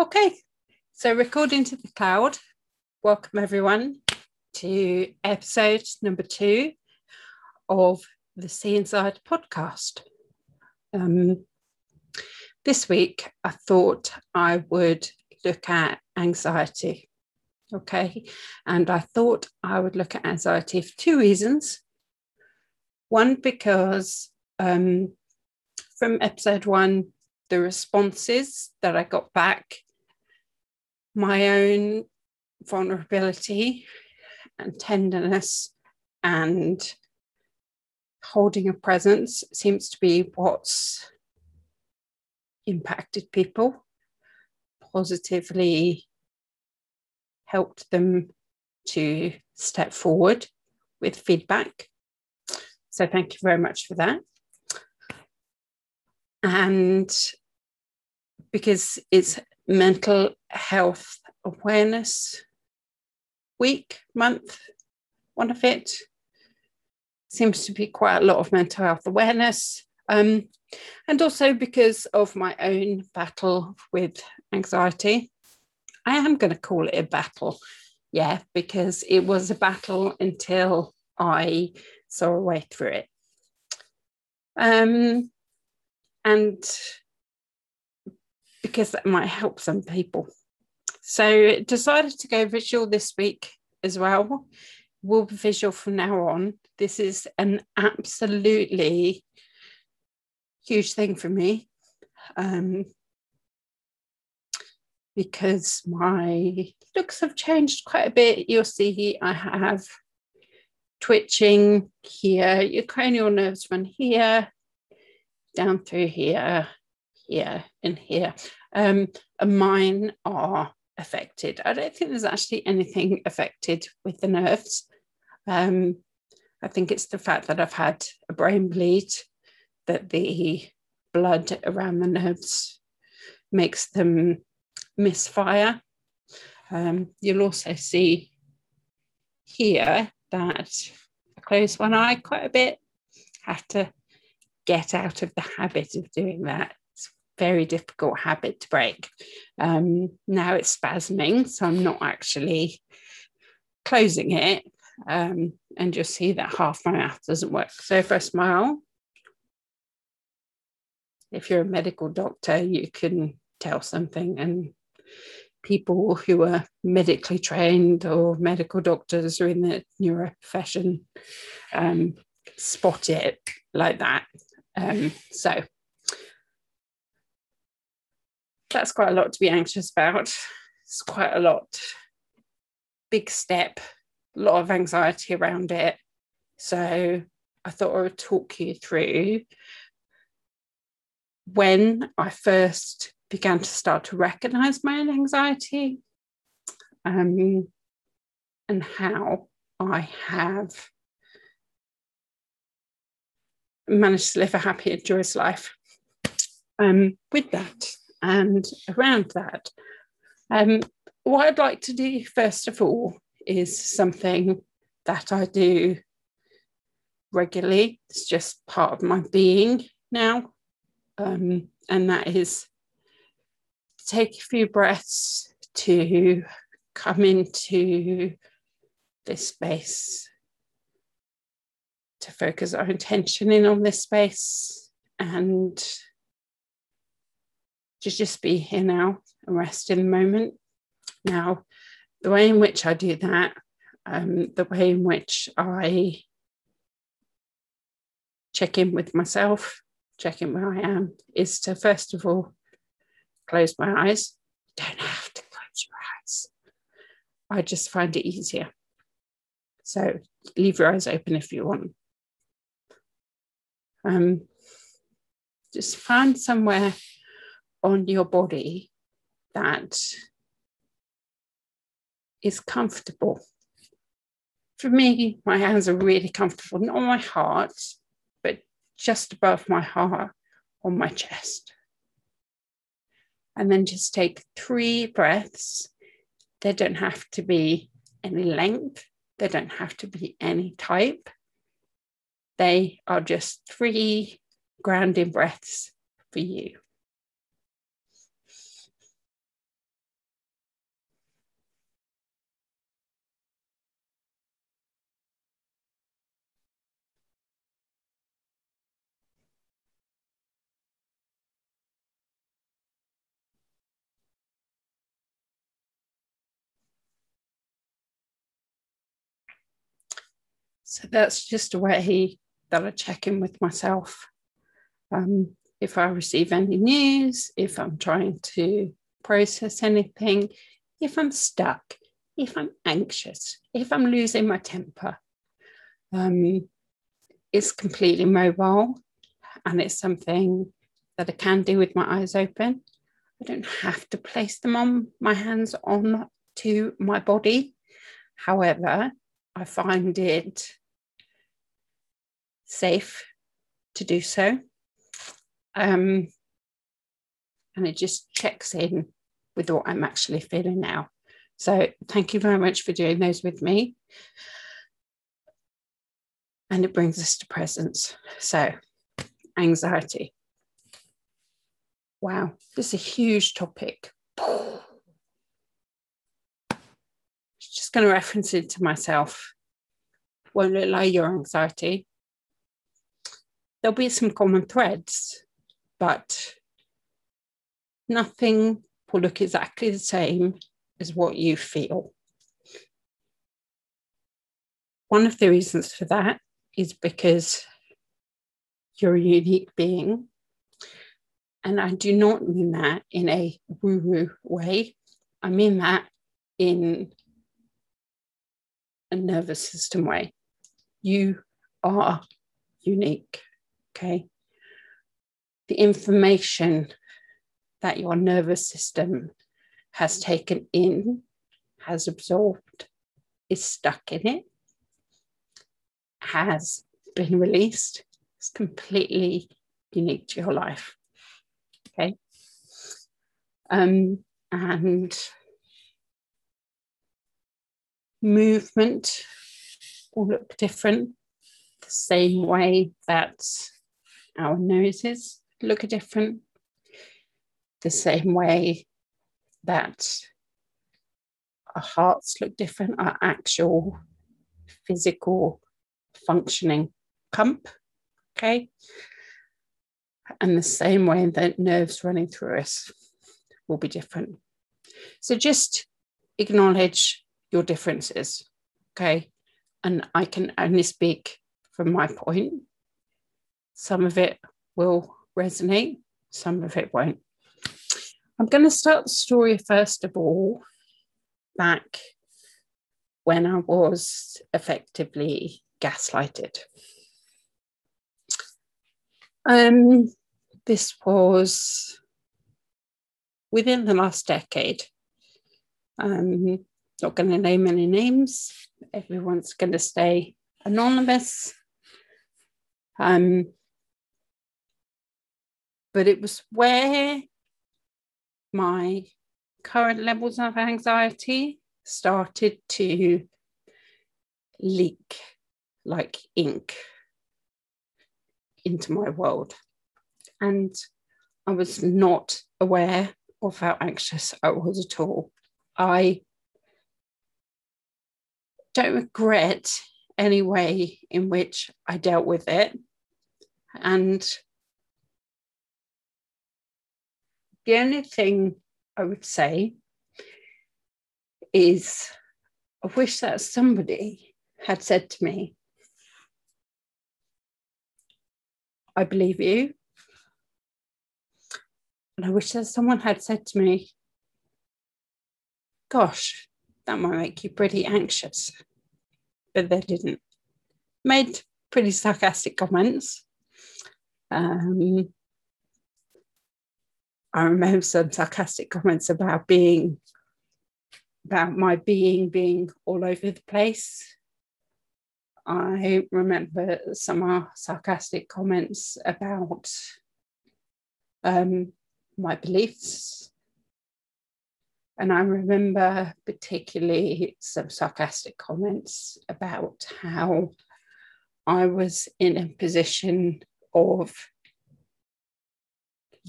Okay, so recording to the cloud. Welcome everyone to episode number two of the See Inside podcast. Um, this week, I thought I would look at anxiety. Okay, and I thought I would look at anxiety for two reasons. One, because um, from episode one, the responses that I got back, my own vulnerability and tenderness and holding a presence seems to be what's impacted people positively helped them to step forward with feedback. So thank you very much for that. And because it's mental health awareness week, month, one of it. Seems to be quite a lot of mental health awareness. Um, and also because of my own battle with anxiety. I am going to call it a battle, yeah, because it was a battle until I saw a way through it. Um, and because that might help some people. So decided to go visual this week as well. We'll be visual from now on. This is an absolutely huge thing for me. Um, because my looks have changed quite a bit. You'll see I have twitching here, your cranial nerves run here, down through here, here, and here. Um, and mine are affected. I don't think there's actually anything affected with the nerves. Um, I think it's the fact that I've had a brain bleed that the blood around the nerves makes them misfire. Um, you'll also see here that I close one eye quite a bit, have to get out of the habit of doing that. Very difficult habit to break. Um, now it's spasming, so I'm not actually closing it. Um, and you'll see that half my mouth doesn't work. So if I smile, if you're a medical doctor, you can tell something and people who are medically trained or medical doctors or in the neuro profession um, spot it like that. Um, so that's quite a lot to be anxious about. It's quite a lot, big step, a lot of anxiety around it. So I thought I would talk you through when I first began to start to recognize my own anxiety um, and how I have managed to live a happy joyous life um, with that and around that. Um, what I'd like to do, first of all, is something that I do regularly. It's just part of my being now. Um, and that is take a few breaths to come into this space, to focus our intention in on this space and to just be here now and rest in the moment. Now, the way in which I do that, um, the way in which I check in with myself, check in where I am, is to first of all close my eyes. You don't have to close your eyes. I just find it easier. So leave your eyes open if you want. Um, just find somewhere on your body that is comfortable. For me, my hands are really comfortable, not on my heart, but just above my heart on my chest. And then just take three breaths. They don't have to be any length, they don't have to be any type. They are just three grounding breaths for you. So that's just a way that I check in with myself. Um, if I receive any news, if I'm trying to process anything, if I'm stuck, if I'm anxious, if I'm losing my temper. Um, it's completely mobile and it's something that I can do with my eyes open. I don't have to place them on my hands on to my body. However, I find it safe to do so. Um, and it just checks in with what I'm actually feeling now. So thank you very much for doing those with me. And it brings us to presence. So, anxiety. Wow, this is a huge topic. Just going to reference it to myself. Won't allow your anxiety. There'll be some common threads, but nothing will look exactly the same as what you feel. One of the reasons for that is because you're a unique being. And I do not mean that in a woo woo way, I mean that in a nervous system way. You are unique. Okay. The information that your nervous system has taken in, has absorbed, is stuck in it, has been released. It's completely unique to your life. Okay. Um, and movement will look different the same way that our noses look different, the same way that our hearts look different, our actual physical functioning pump. Okay. And the same way that nerves running through us will be different. So just acknowledge your differences. Okay. And I can only speak from my point. Some of it will resonate, some of it won't. I'm going to start the story first of all back when I was effectively gaslighted. Um, this was within the last decade. Um, not going to name any names. Everyone's going to stay anonymous. Um, but it was where my current levels of anxiety started to leak like ink into my world. And I was not aware of how anxious I was at all. I don't regret any way in which I dealt with it. And the only thing I would say is I wish that somebody had said to me, I believe you. And I wish that someone had said to me, Gosh, that might make you pretty anxious. But they didn't. Made pretty sarcastic comments. Um, I remember some sarcastic comments about being, about my being being all over the place. I remember some sarcastic comments about um, my beliefs. And I remember particularly some sarcastic comments about how I was in a position of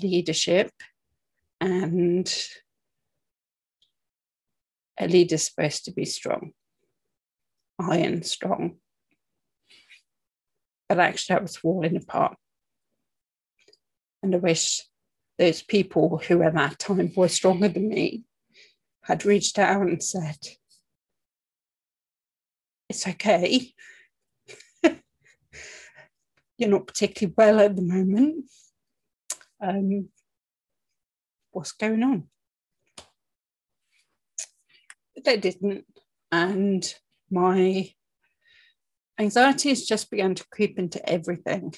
leadership and a leader's supposed to be strong, iron strong. But actually, I was falling apart. And I wish those people who at that time were stronger than me had reached out and said, It's okay. you're not particularly well at the moment. Um, what's going on? But they didn't. And my anxiety has just begun to creep into everything.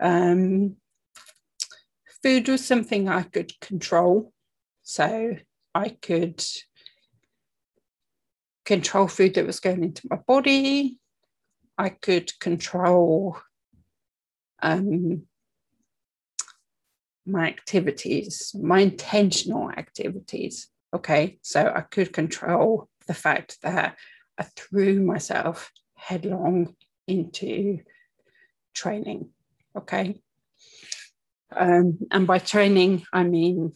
Um, food was something I could control. So I could control food that was going into my body. I could control um, my activities, my intentional activities. Okay, so I could control the fact that I threw myself headlong into training. Okay. Um, and by training, I mean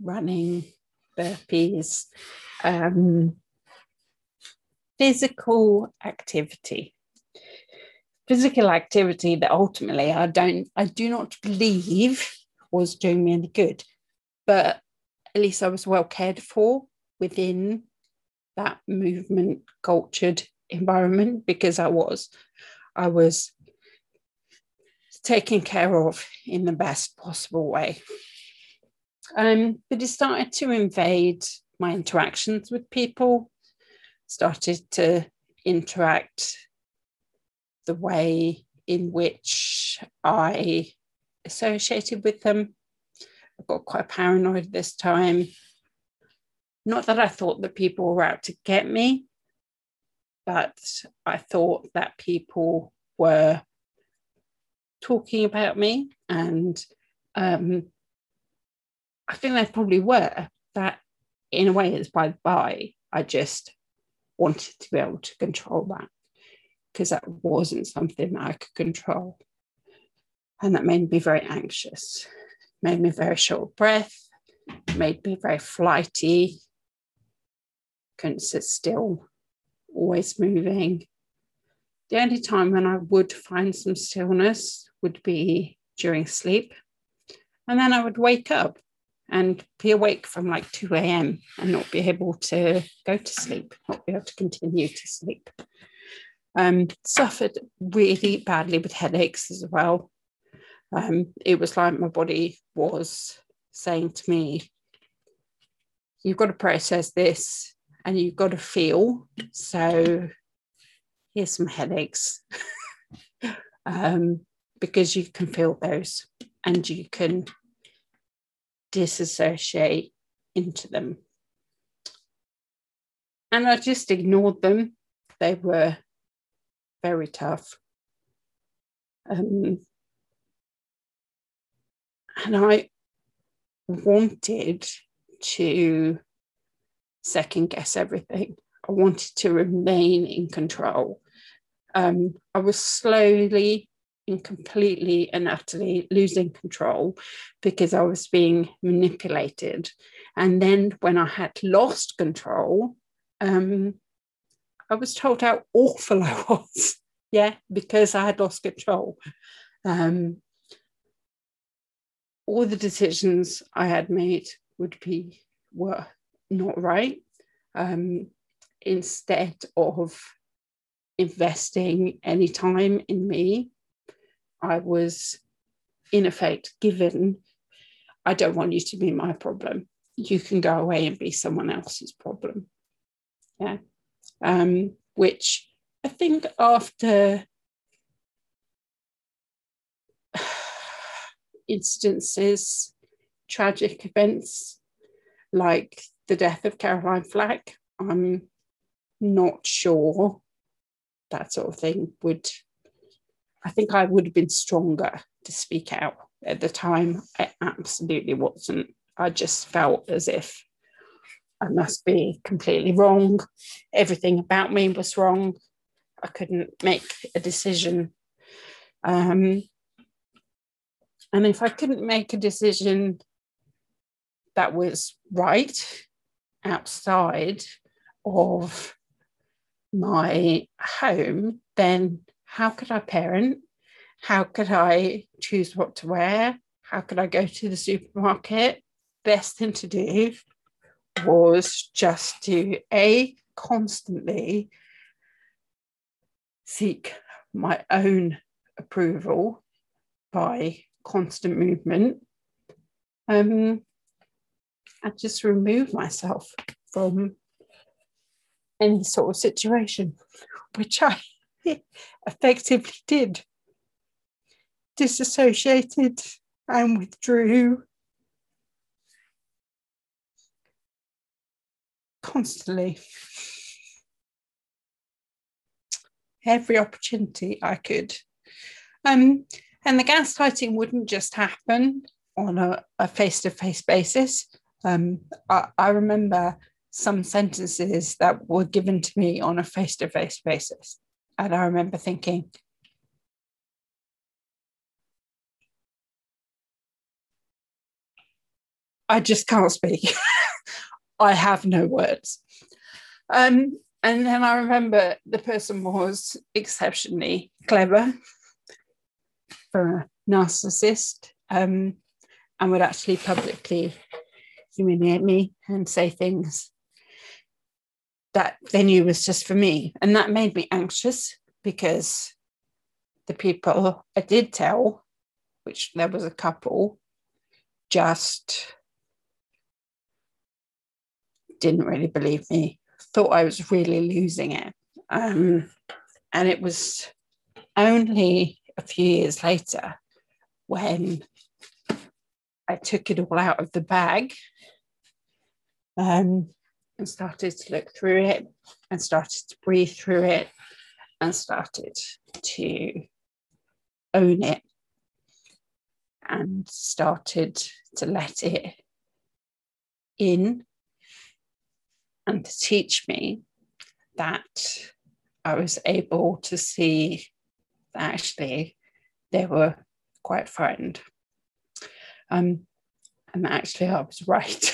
running, burpees, um, physical activity. Physical activity that ultimately I don't, I do not believe was doing me any good, but at least I was well cared for within that movement cultured environment because I was. I was taken care of in the best possible way. Um, but it started to invade my interactions with people, started to interact the way in which I associated with them. I got quite paranoid this time. Not that I thought that people were out to get me, but I thought that people were talking about me. And um, I think they probably were. That, in a way, is by the by. I just wanted to be able to control that because that wasn't something that I could control. And that made me very anxious, made me very short breath, made me very flighty, couldn't sit still, always moving. The only time when I would find some stillness would be during sleep. And then I would wake up and be awake from like 2 a.m. and not be able to go to sleep, not be able to continue to sleep. Um, suffered really badly with headaches as well. Um, it was like my body was saying to me, You've got to process this and you've got to feel. So here's some headaches um, because you can feel those and you can disassociate into them. And I just ignored them. They were very tough. Um, and I wanted to second guess everything. I wanted to remain in control. Um, I was slowly and completely and utterly losing control because I was being manipulated. And then when I had lost control, um, I was told how awful I was. yeah, because I had lost control. Um, all the decisions I had made would be were not right. Um, instead of investing any time in me, I was in effect given, I don't want you to be my problem. You can go away and be someone else's problem. Yeah. Um, which I think after instances, tragic events like the death of Caroline Flack, I'm not sure that sort of thing would, I think I would have been stronger to speak out at the time. I absolutely wasn't. I just felt as if I must be completely wrong. Everything about me was wrong. I couldn't make a decision. Um, and if I couldn't make a decision that was right outside of my home, then how could I parent? How could I choose what to wear? How could I go to the supermarket? Best thing to do was just to A, constantly seek my own approval by constant movement, um, I just remove myself from any sort of situation, which I effectively did. Disassociated and withdrew constantly. Every opportunity I could. Um, and the gaslighting wouldn't just happen on a face to face basis. Um, I, I remember some sentences that were given to me on a face to face basis. And I remember thinking, I just can't speak. I have no words. Um, and then I remember the person was exceptionally clever for a narcissist um, and would actually publicly humiliate me and say things that they knew was just for me. And that made me anxious because the people I did tell, which there was a couple, just didn't really believe me, thought I was really losing it. Um, and it was only a few years later when I took it all out of the bag um, and started to look through it and started to breathe through it and started to own it and started to let it in and to teach me that I was able to see actually they were quite frightened. Um, and actually, I was right.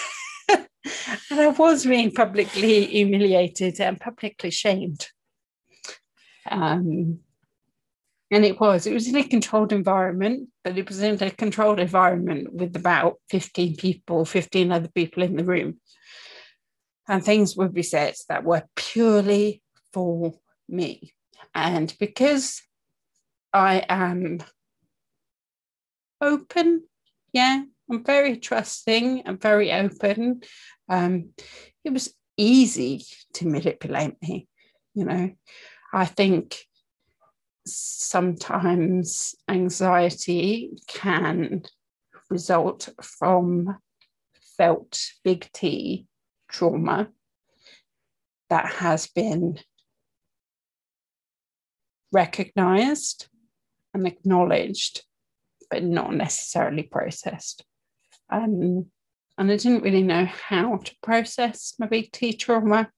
and I was being publicly humiliated and publicly shamed. Um, and it was, it was in a controlled environment, but it was in a controlled environment with about 15 people, 15 other people in the room. And things would be said that were purely for me. And because I am open, yeah, I'm very trusting and very open. Um, it was easy to manipulate me, you know. I think sometimes anxiety can result from felt big T trauma that has been recognized and acknowledged, but not necessarily processed. Um, and I didn't really know how to process my big T trauma.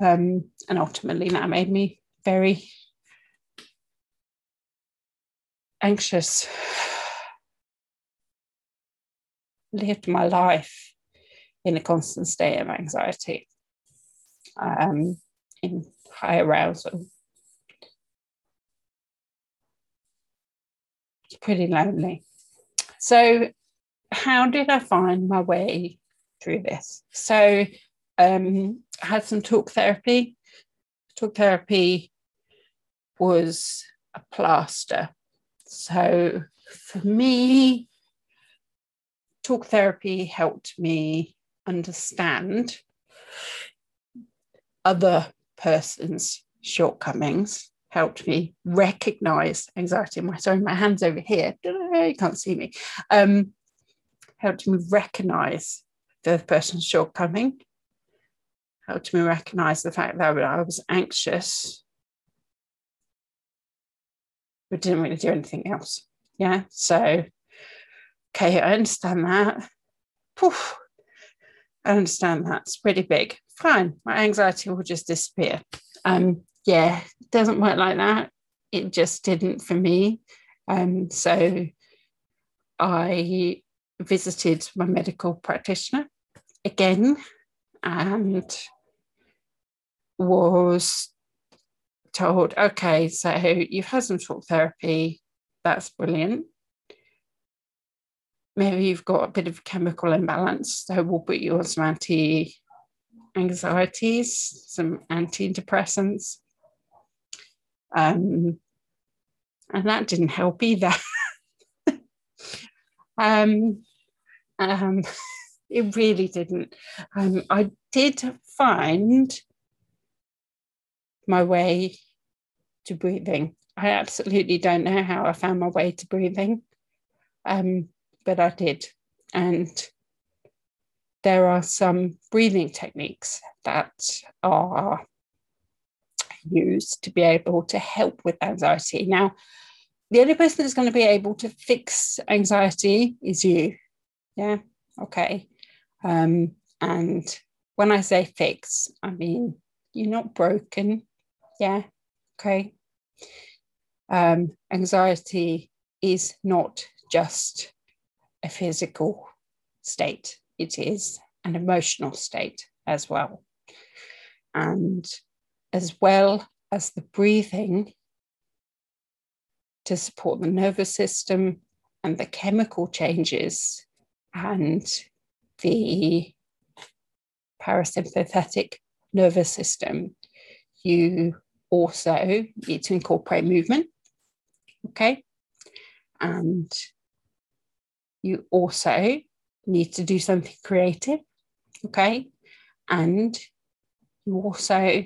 Um, and ultimately, that made me very anxious. Lived my life in a constant state of anxiety, um, in high arousal. Pretty lonely. So, how did I find my way through this? So, um, I had some talk therapy. Talk therapy was a plaster. So, for me, talk therapy helped me understand other person's shortcomings helped me recognize anxiety. My sorry, my hands over here. You can't see me. Um, helped me recognize the person's shortcoming. Helped me recognize the fact that I was anxious, but didn't really do anything else. Yeah. So, okay, I understand that. Poof, I understand that's pretty big. Fine, my anxiety will just disappear. Um, yeah, it doesn't work like that. It just didn't for me. Um, so I visited my medical practitioner again and was told, okay, so you've had some talk therapy, that's brilliant maybe you've got a bit of chemical imbalance. So we'll put you on some anti anxieties, some antidepressants. Um, and that didn't help either. Um, um, it really didn't. Um, I did find my way to breathing. I absolutely don't know how I found my way to breathing, um, but I did. And there are some breathing techniques that are used to be able to help with anxiety. Now, the only person that's going to be able to fix anxiety is you. Yeah. Okay. Um, and when I say fix, I mean you're not broken. Yeah. Okay. Um, anxiety is not just a physical state, it is an emotional state as well. And as well as the breathing to support the nervous system and the chemical changes and the parasympathetic nervous system, you also need to incorporate movement. Okay. And you also need to do something creative. Okay. And you also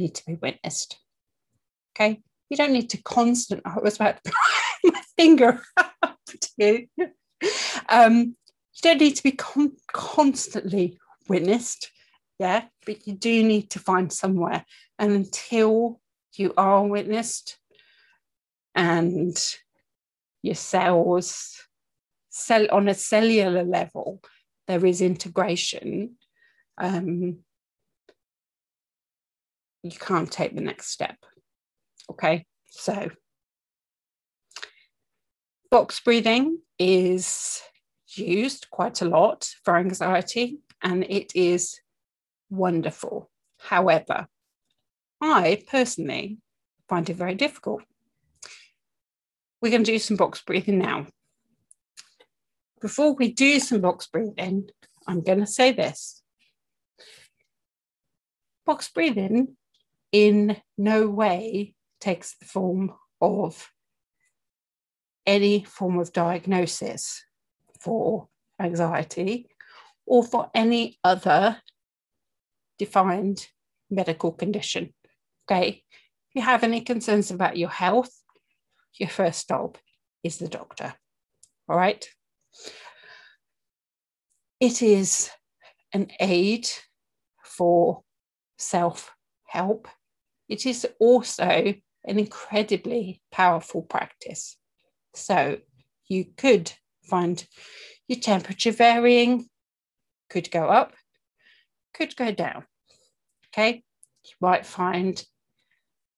need to be witnessed. Okay. You don't need to constant. I was about to put my finger up to you. Um, you don't need to be con- constantly witnessed. Yeah. But you do need to find somewhere. And until you are witnessed and your cells cell on a cellular level there is integration um, you can't take the next step. Okay, so box breathing is used quite a lot for anxiety and it is wonderful. However, I personally find it very difficult. We're going to do some box breathing now. Before we do some box breathing, I'm going to say this. Box breathing in no way takes the form of any form of diagnosis for anxiety or for any other defined medical condition. Okay. If you have any concerns about your health, your first stop is the doctor. All right. It is an aid for self help it is also an incredibly powerful practice. So you could find your temperature varying, could go up, could go down. Okay, you might find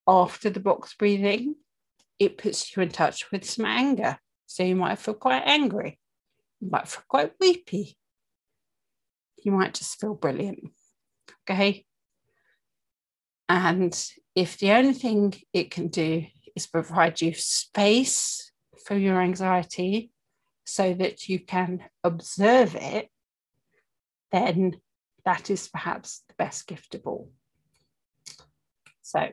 after the box breathing, it puts you in touch with some anger. So you might feel quite angry, you might feel quite weepy, you might just feel brilliant. Okay, and if the only thing it can do is provide you space for your anxiety so that you can observe it, then that is perhaps the best gift of all. So,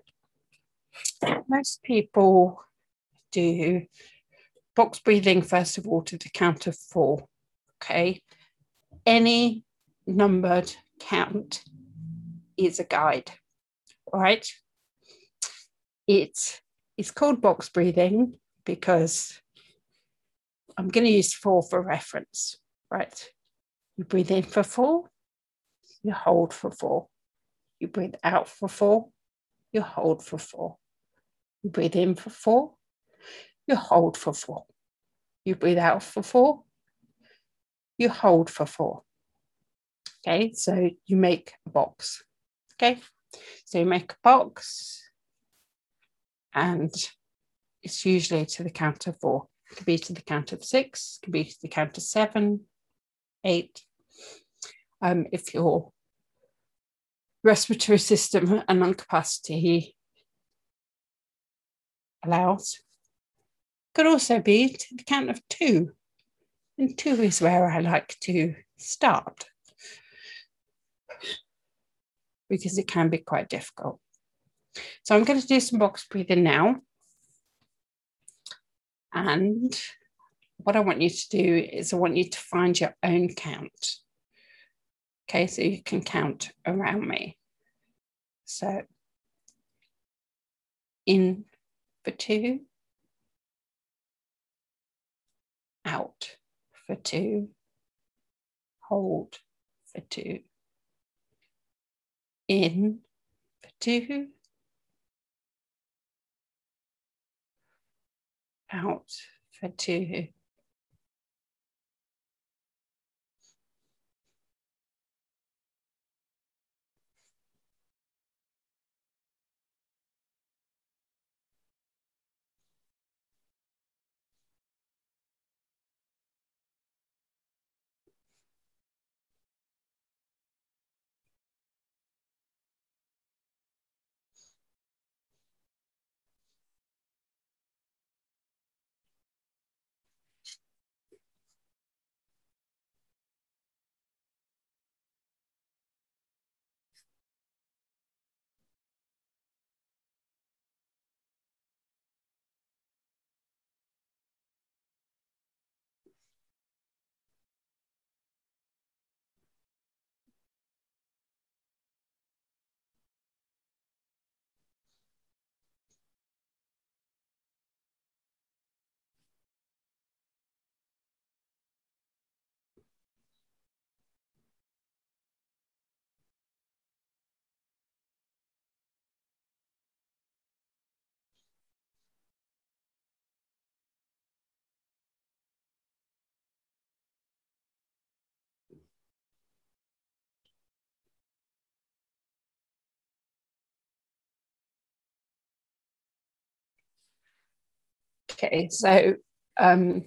most people do box breathing, first of all, to the count of four. Okay. Any numbered count is a guide. All right. It is called box breathing because I'm going to use four for reference, right? You breathe in for four, you hold for four. You breathe out for four, you hold for four. You breathe in for four, you hold for four. You breathe out for four, you hold for four. Okay, so you make a box. Okay, so you make a box and it's usually to the count of four. It could be to the count of six, it could be to the count of seven, eight. Um, if your respiratory system and lung capacity allows. Could also be to the count of two. And two is where I like to start because it can be quite difficult. So I'm going to do some box breathing now. And what I want you to do is I want you to find your own count. Okay, so you can count around me. So in for two, out for two, hold for two, in for two, out for two. Okay, so um,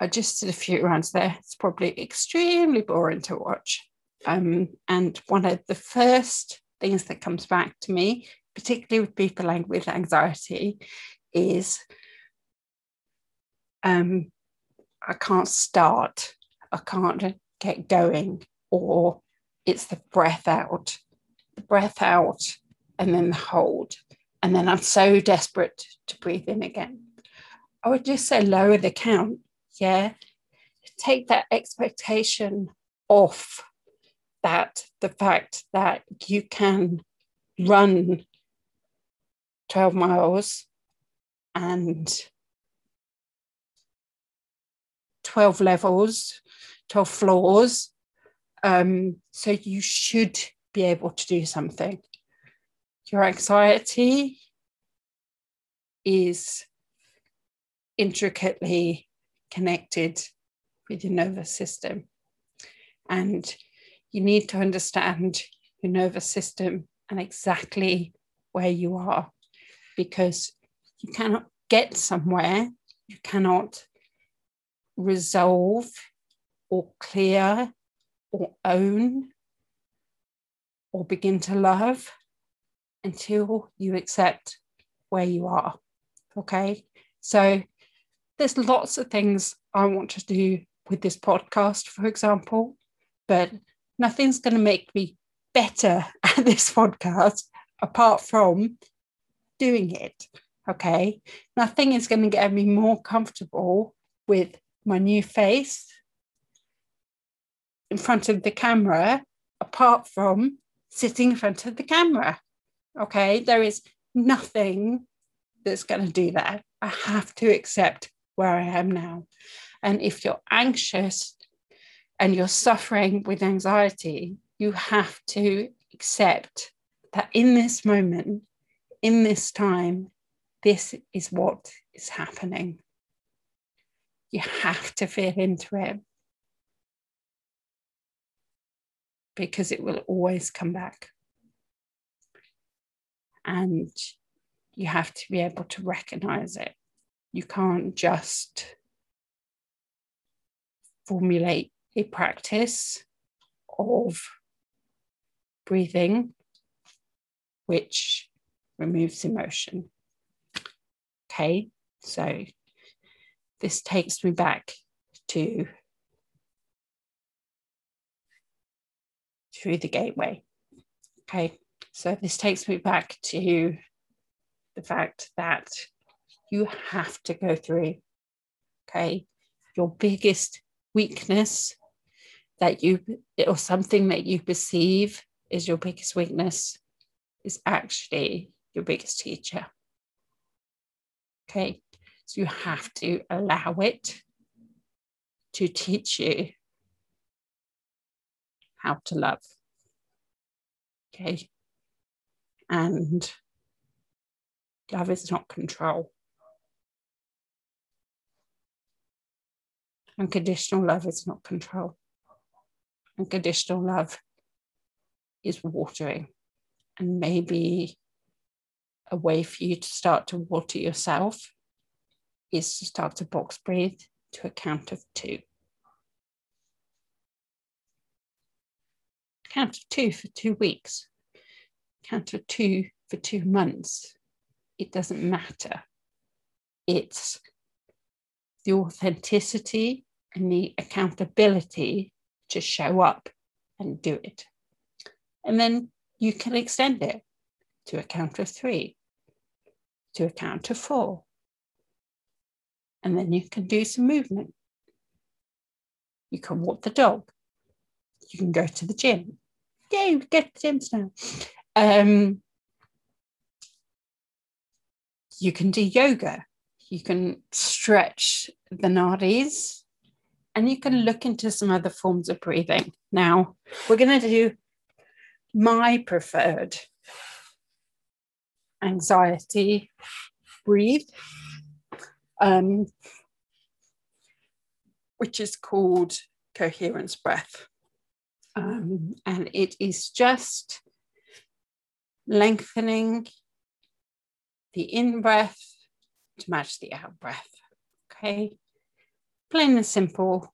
I just did a few rounds there. It's probably extremely boring to watch. Um, and one of the first things that comes back to me, particularly with people with anxiety, is um, I can't start, I can't get going, or it's the breath out, the breath out, and then the hold. And then I'm so desperate to breathe in again. I would just say lower the count. Yeah. Take that expectation off that the fact that you can run 12 miles and 12 levels, 12 floors. Um, so you should be able to do something. Your anxiety is intricately connected with your nervous system. And you need to understand your nervous system and exactly where you are because you cannot get somewhere, you cannot resolve or clear or own or begin to love until you accept where you are. Okay. So there's lots of things I want to do with this podcast, for example, but nothing's going to make me better at this podcast apart from doing it. Okay. Nothing is going to get me more comfortable with my new face in front of the camera apart from sitting in front of the camera. Okay. There is nothing that's going to do that. I have to accept where I am now. And if you're anxious and you're suffering with anxiety, you have to accept that in this moment, in this time, this is what is happening. You have to feel into it because it will always come back. And you have to be able to recognize it. You can't just formulate a practice of breathing which removes emotion. Okay, so this takes me back to through the gateway. Okay, so this takes me back to the fact that you have to go through. Okay. your biggest weakness that you, or something that you perceive is your biggest weakness, is actually your biggest teacher. Okay, so you have to allow it to teach you how to love. Okay, and love is not control. Unconditional love is not control. Unconditional love is watering. And maybe a way for you to start to water yourself is to start to box breathe to a count of two. Count of two for two weeks, count of two for two months. It doesn't matter. It's the authenticity and the accountability to show up and do it. And then you can extend it to a count of three, to a count of four. And then you can do some movement. You can walk the dog. You can go to the gym. Yay, we get to gyms now. Um, you can do yoga. You can stretch the nadis and you can look into some other forms of breathing. Now, we're going to do my preferred anxiety breathe, um, which is called coherence breath. Um, and it is just lengthening the in breath to match the out breath. Okay, plain and simple.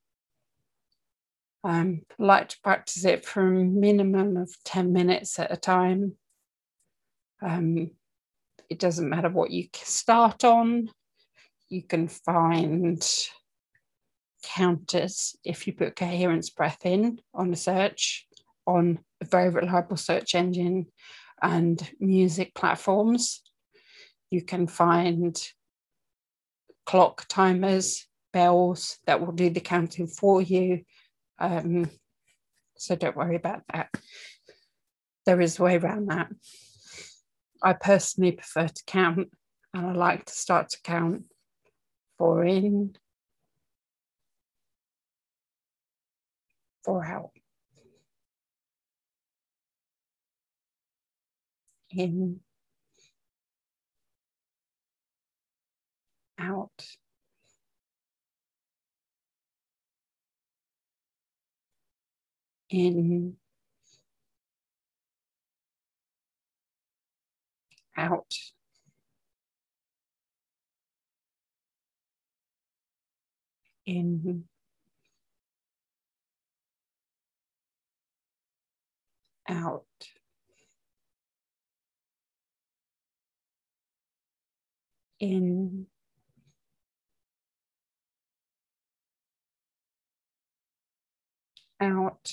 Um, like to practice it for a minimum of 10 minutes at a time. Um, it doesn't matter what you start on. You can find counters if you put coherence breath in on a search on a very reliable search engine and music platforms. You can find clock timers, bells that will do the counting for you. Um, so don't worry about that. There is a way around that. I personally prefer to count, and I like to start to count four in, four out. In, out. In, out. In out. In out.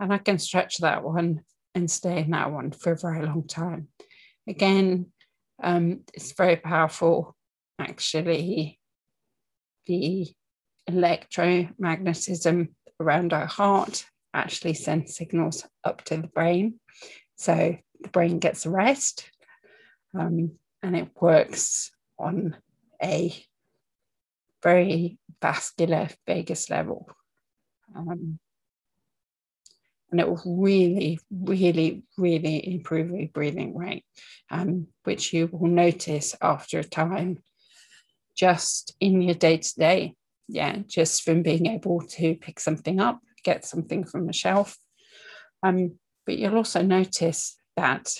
And I can stretch that one and stay in that one for a very long time. Again, um, it's very powerful. Actually, the electromagnetism around our heart actually sends signals up to the brain. So the brain gets a rest um, and it works on a very vascular vagus level. Um, and it will really, really, really improve your breathing rate, um, which you will notice after a time just in your day to day. Yeah, just from being able to pick something up, get something from the shelf. Um, but you'll also notice that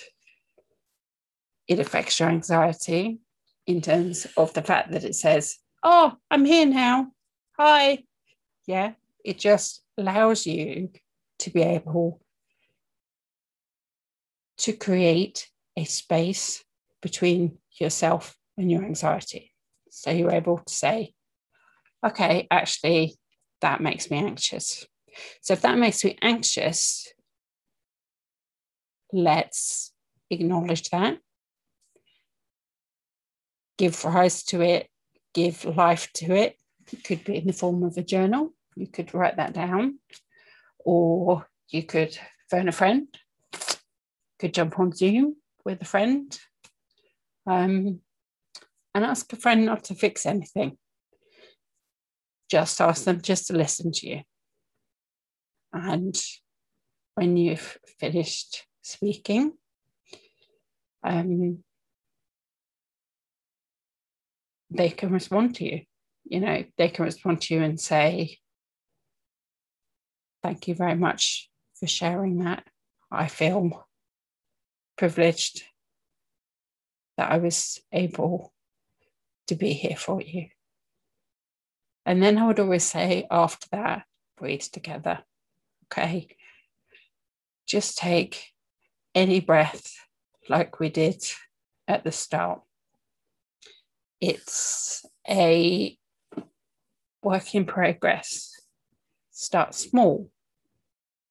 it affects your anxiety in terms of the fact that it says, Oh, I'm here now. Hi. Yeah, it just allows you to be able to create a space between yourself and your anxiety. So you're able to say, okay, actually, that makes me anxious. So if that makes me anxious, let's acknowledge that, give rise to it, give life to it. It could be in the form of a journal. You could write that down, or you could phone a friend, could jump on Zoom with a friend, um, and ask a friend not to fix anything. Just ask them just to listen to you. And when you've finished speaking, um, they can respond to you. You know, they can respond to you and say, Thank you very much for sharing that. I feel privileged that I was able to be here for you. And then I would always say after that, breathe together. Okay. Just take any breath like we did at the start. It's a work in progress. Start small.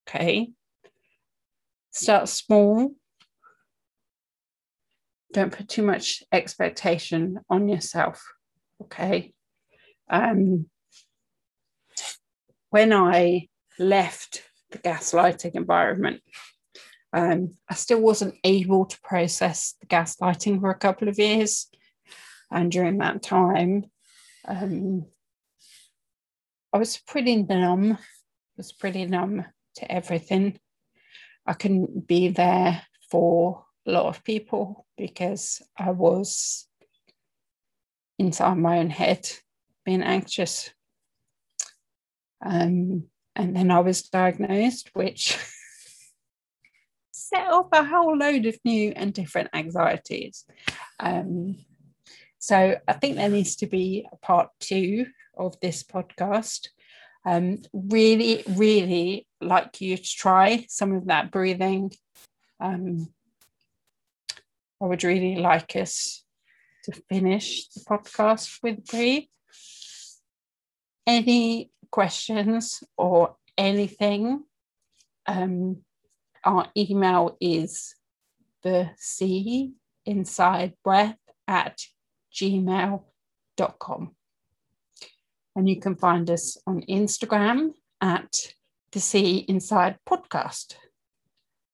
Okay. Start small. Don't put too much expectation on yourself. Okay. Um, when I left the gaslighting environment, um, I still wasn't able to process the gaslighting for a couple of years. And during that time, um, I was pretty numb. I was pretty numb to everything. I couldn't be there for a lot of people because I was inside my own head being anxious. Um, and then I was diagnosed, which set off a whole load of new and different anxieties. Um, so I think there needs to be a part two of this podcast. Um, really, really like you to try some of that breathing. Um, I would really like us to finish the podcast with breathe. Any questions or anything, um, our email is the Sea inside breath at gmail.com. And you can find us on Instagram at the Sea Inside Podcast.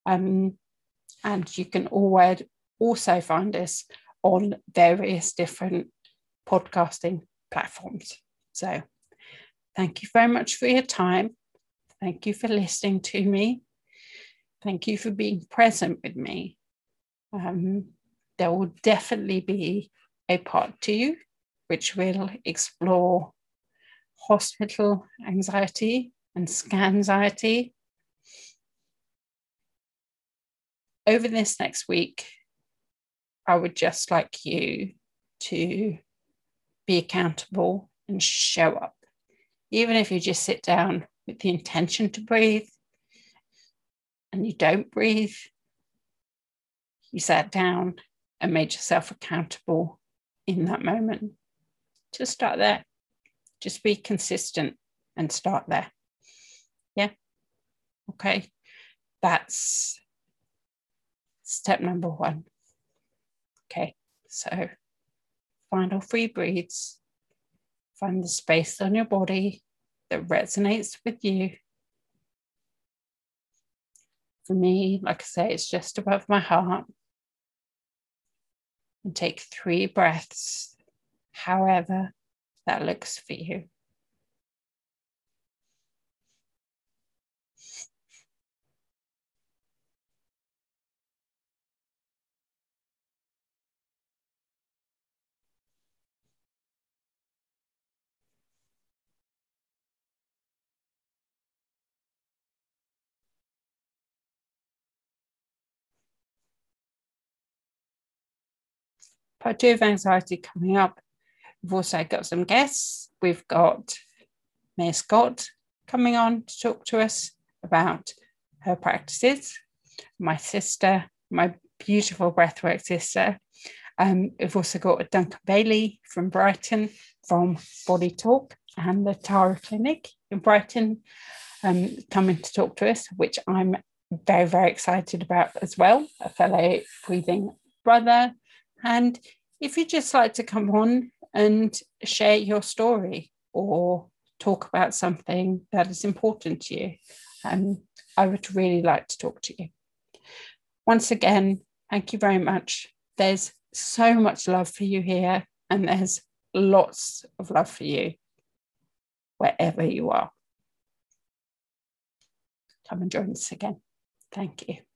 Um, and you can always also find us on various different podcasting platforms. So thank you very much for your time. Thank you for listening to me. Thank you for being present with me. Um, there will definitely be a part two, which will explore hospital anxiety and scan anxiety. Over this next week, I would just like you to be accountable and show up. Even if you just sit down with the intention to breathe and you don't breathe, you sat down and made yourself accountable in that moment. Just start there. Just be consistent and start there. Yeah. Okay. That's step number one. Okay. So find all three breathes. Find the space on your body that resonates with you for me, like I say, it's just above my heart. And take three breaths, however that looks for you. part two of anxiety coming up. We've also got some guests. We've got Mia Scott coming on to talk to us about her practices. My sister, my beautiful breathwork sister. Um, we've also got Duncan Bailey from Brighton from Body Talk and the Tara Clinic in Brighton. um, coming to talk to us, which I'm very, very excited about as well, a fellow breathing brother. And if you'd just like to come on and share your story or talk about something that is important to you, um, I would really like to talk to you. Once again, thank you very much. There's so much love for you here, and there's lots of love for you wherever you are. Come and join us again. Thank you.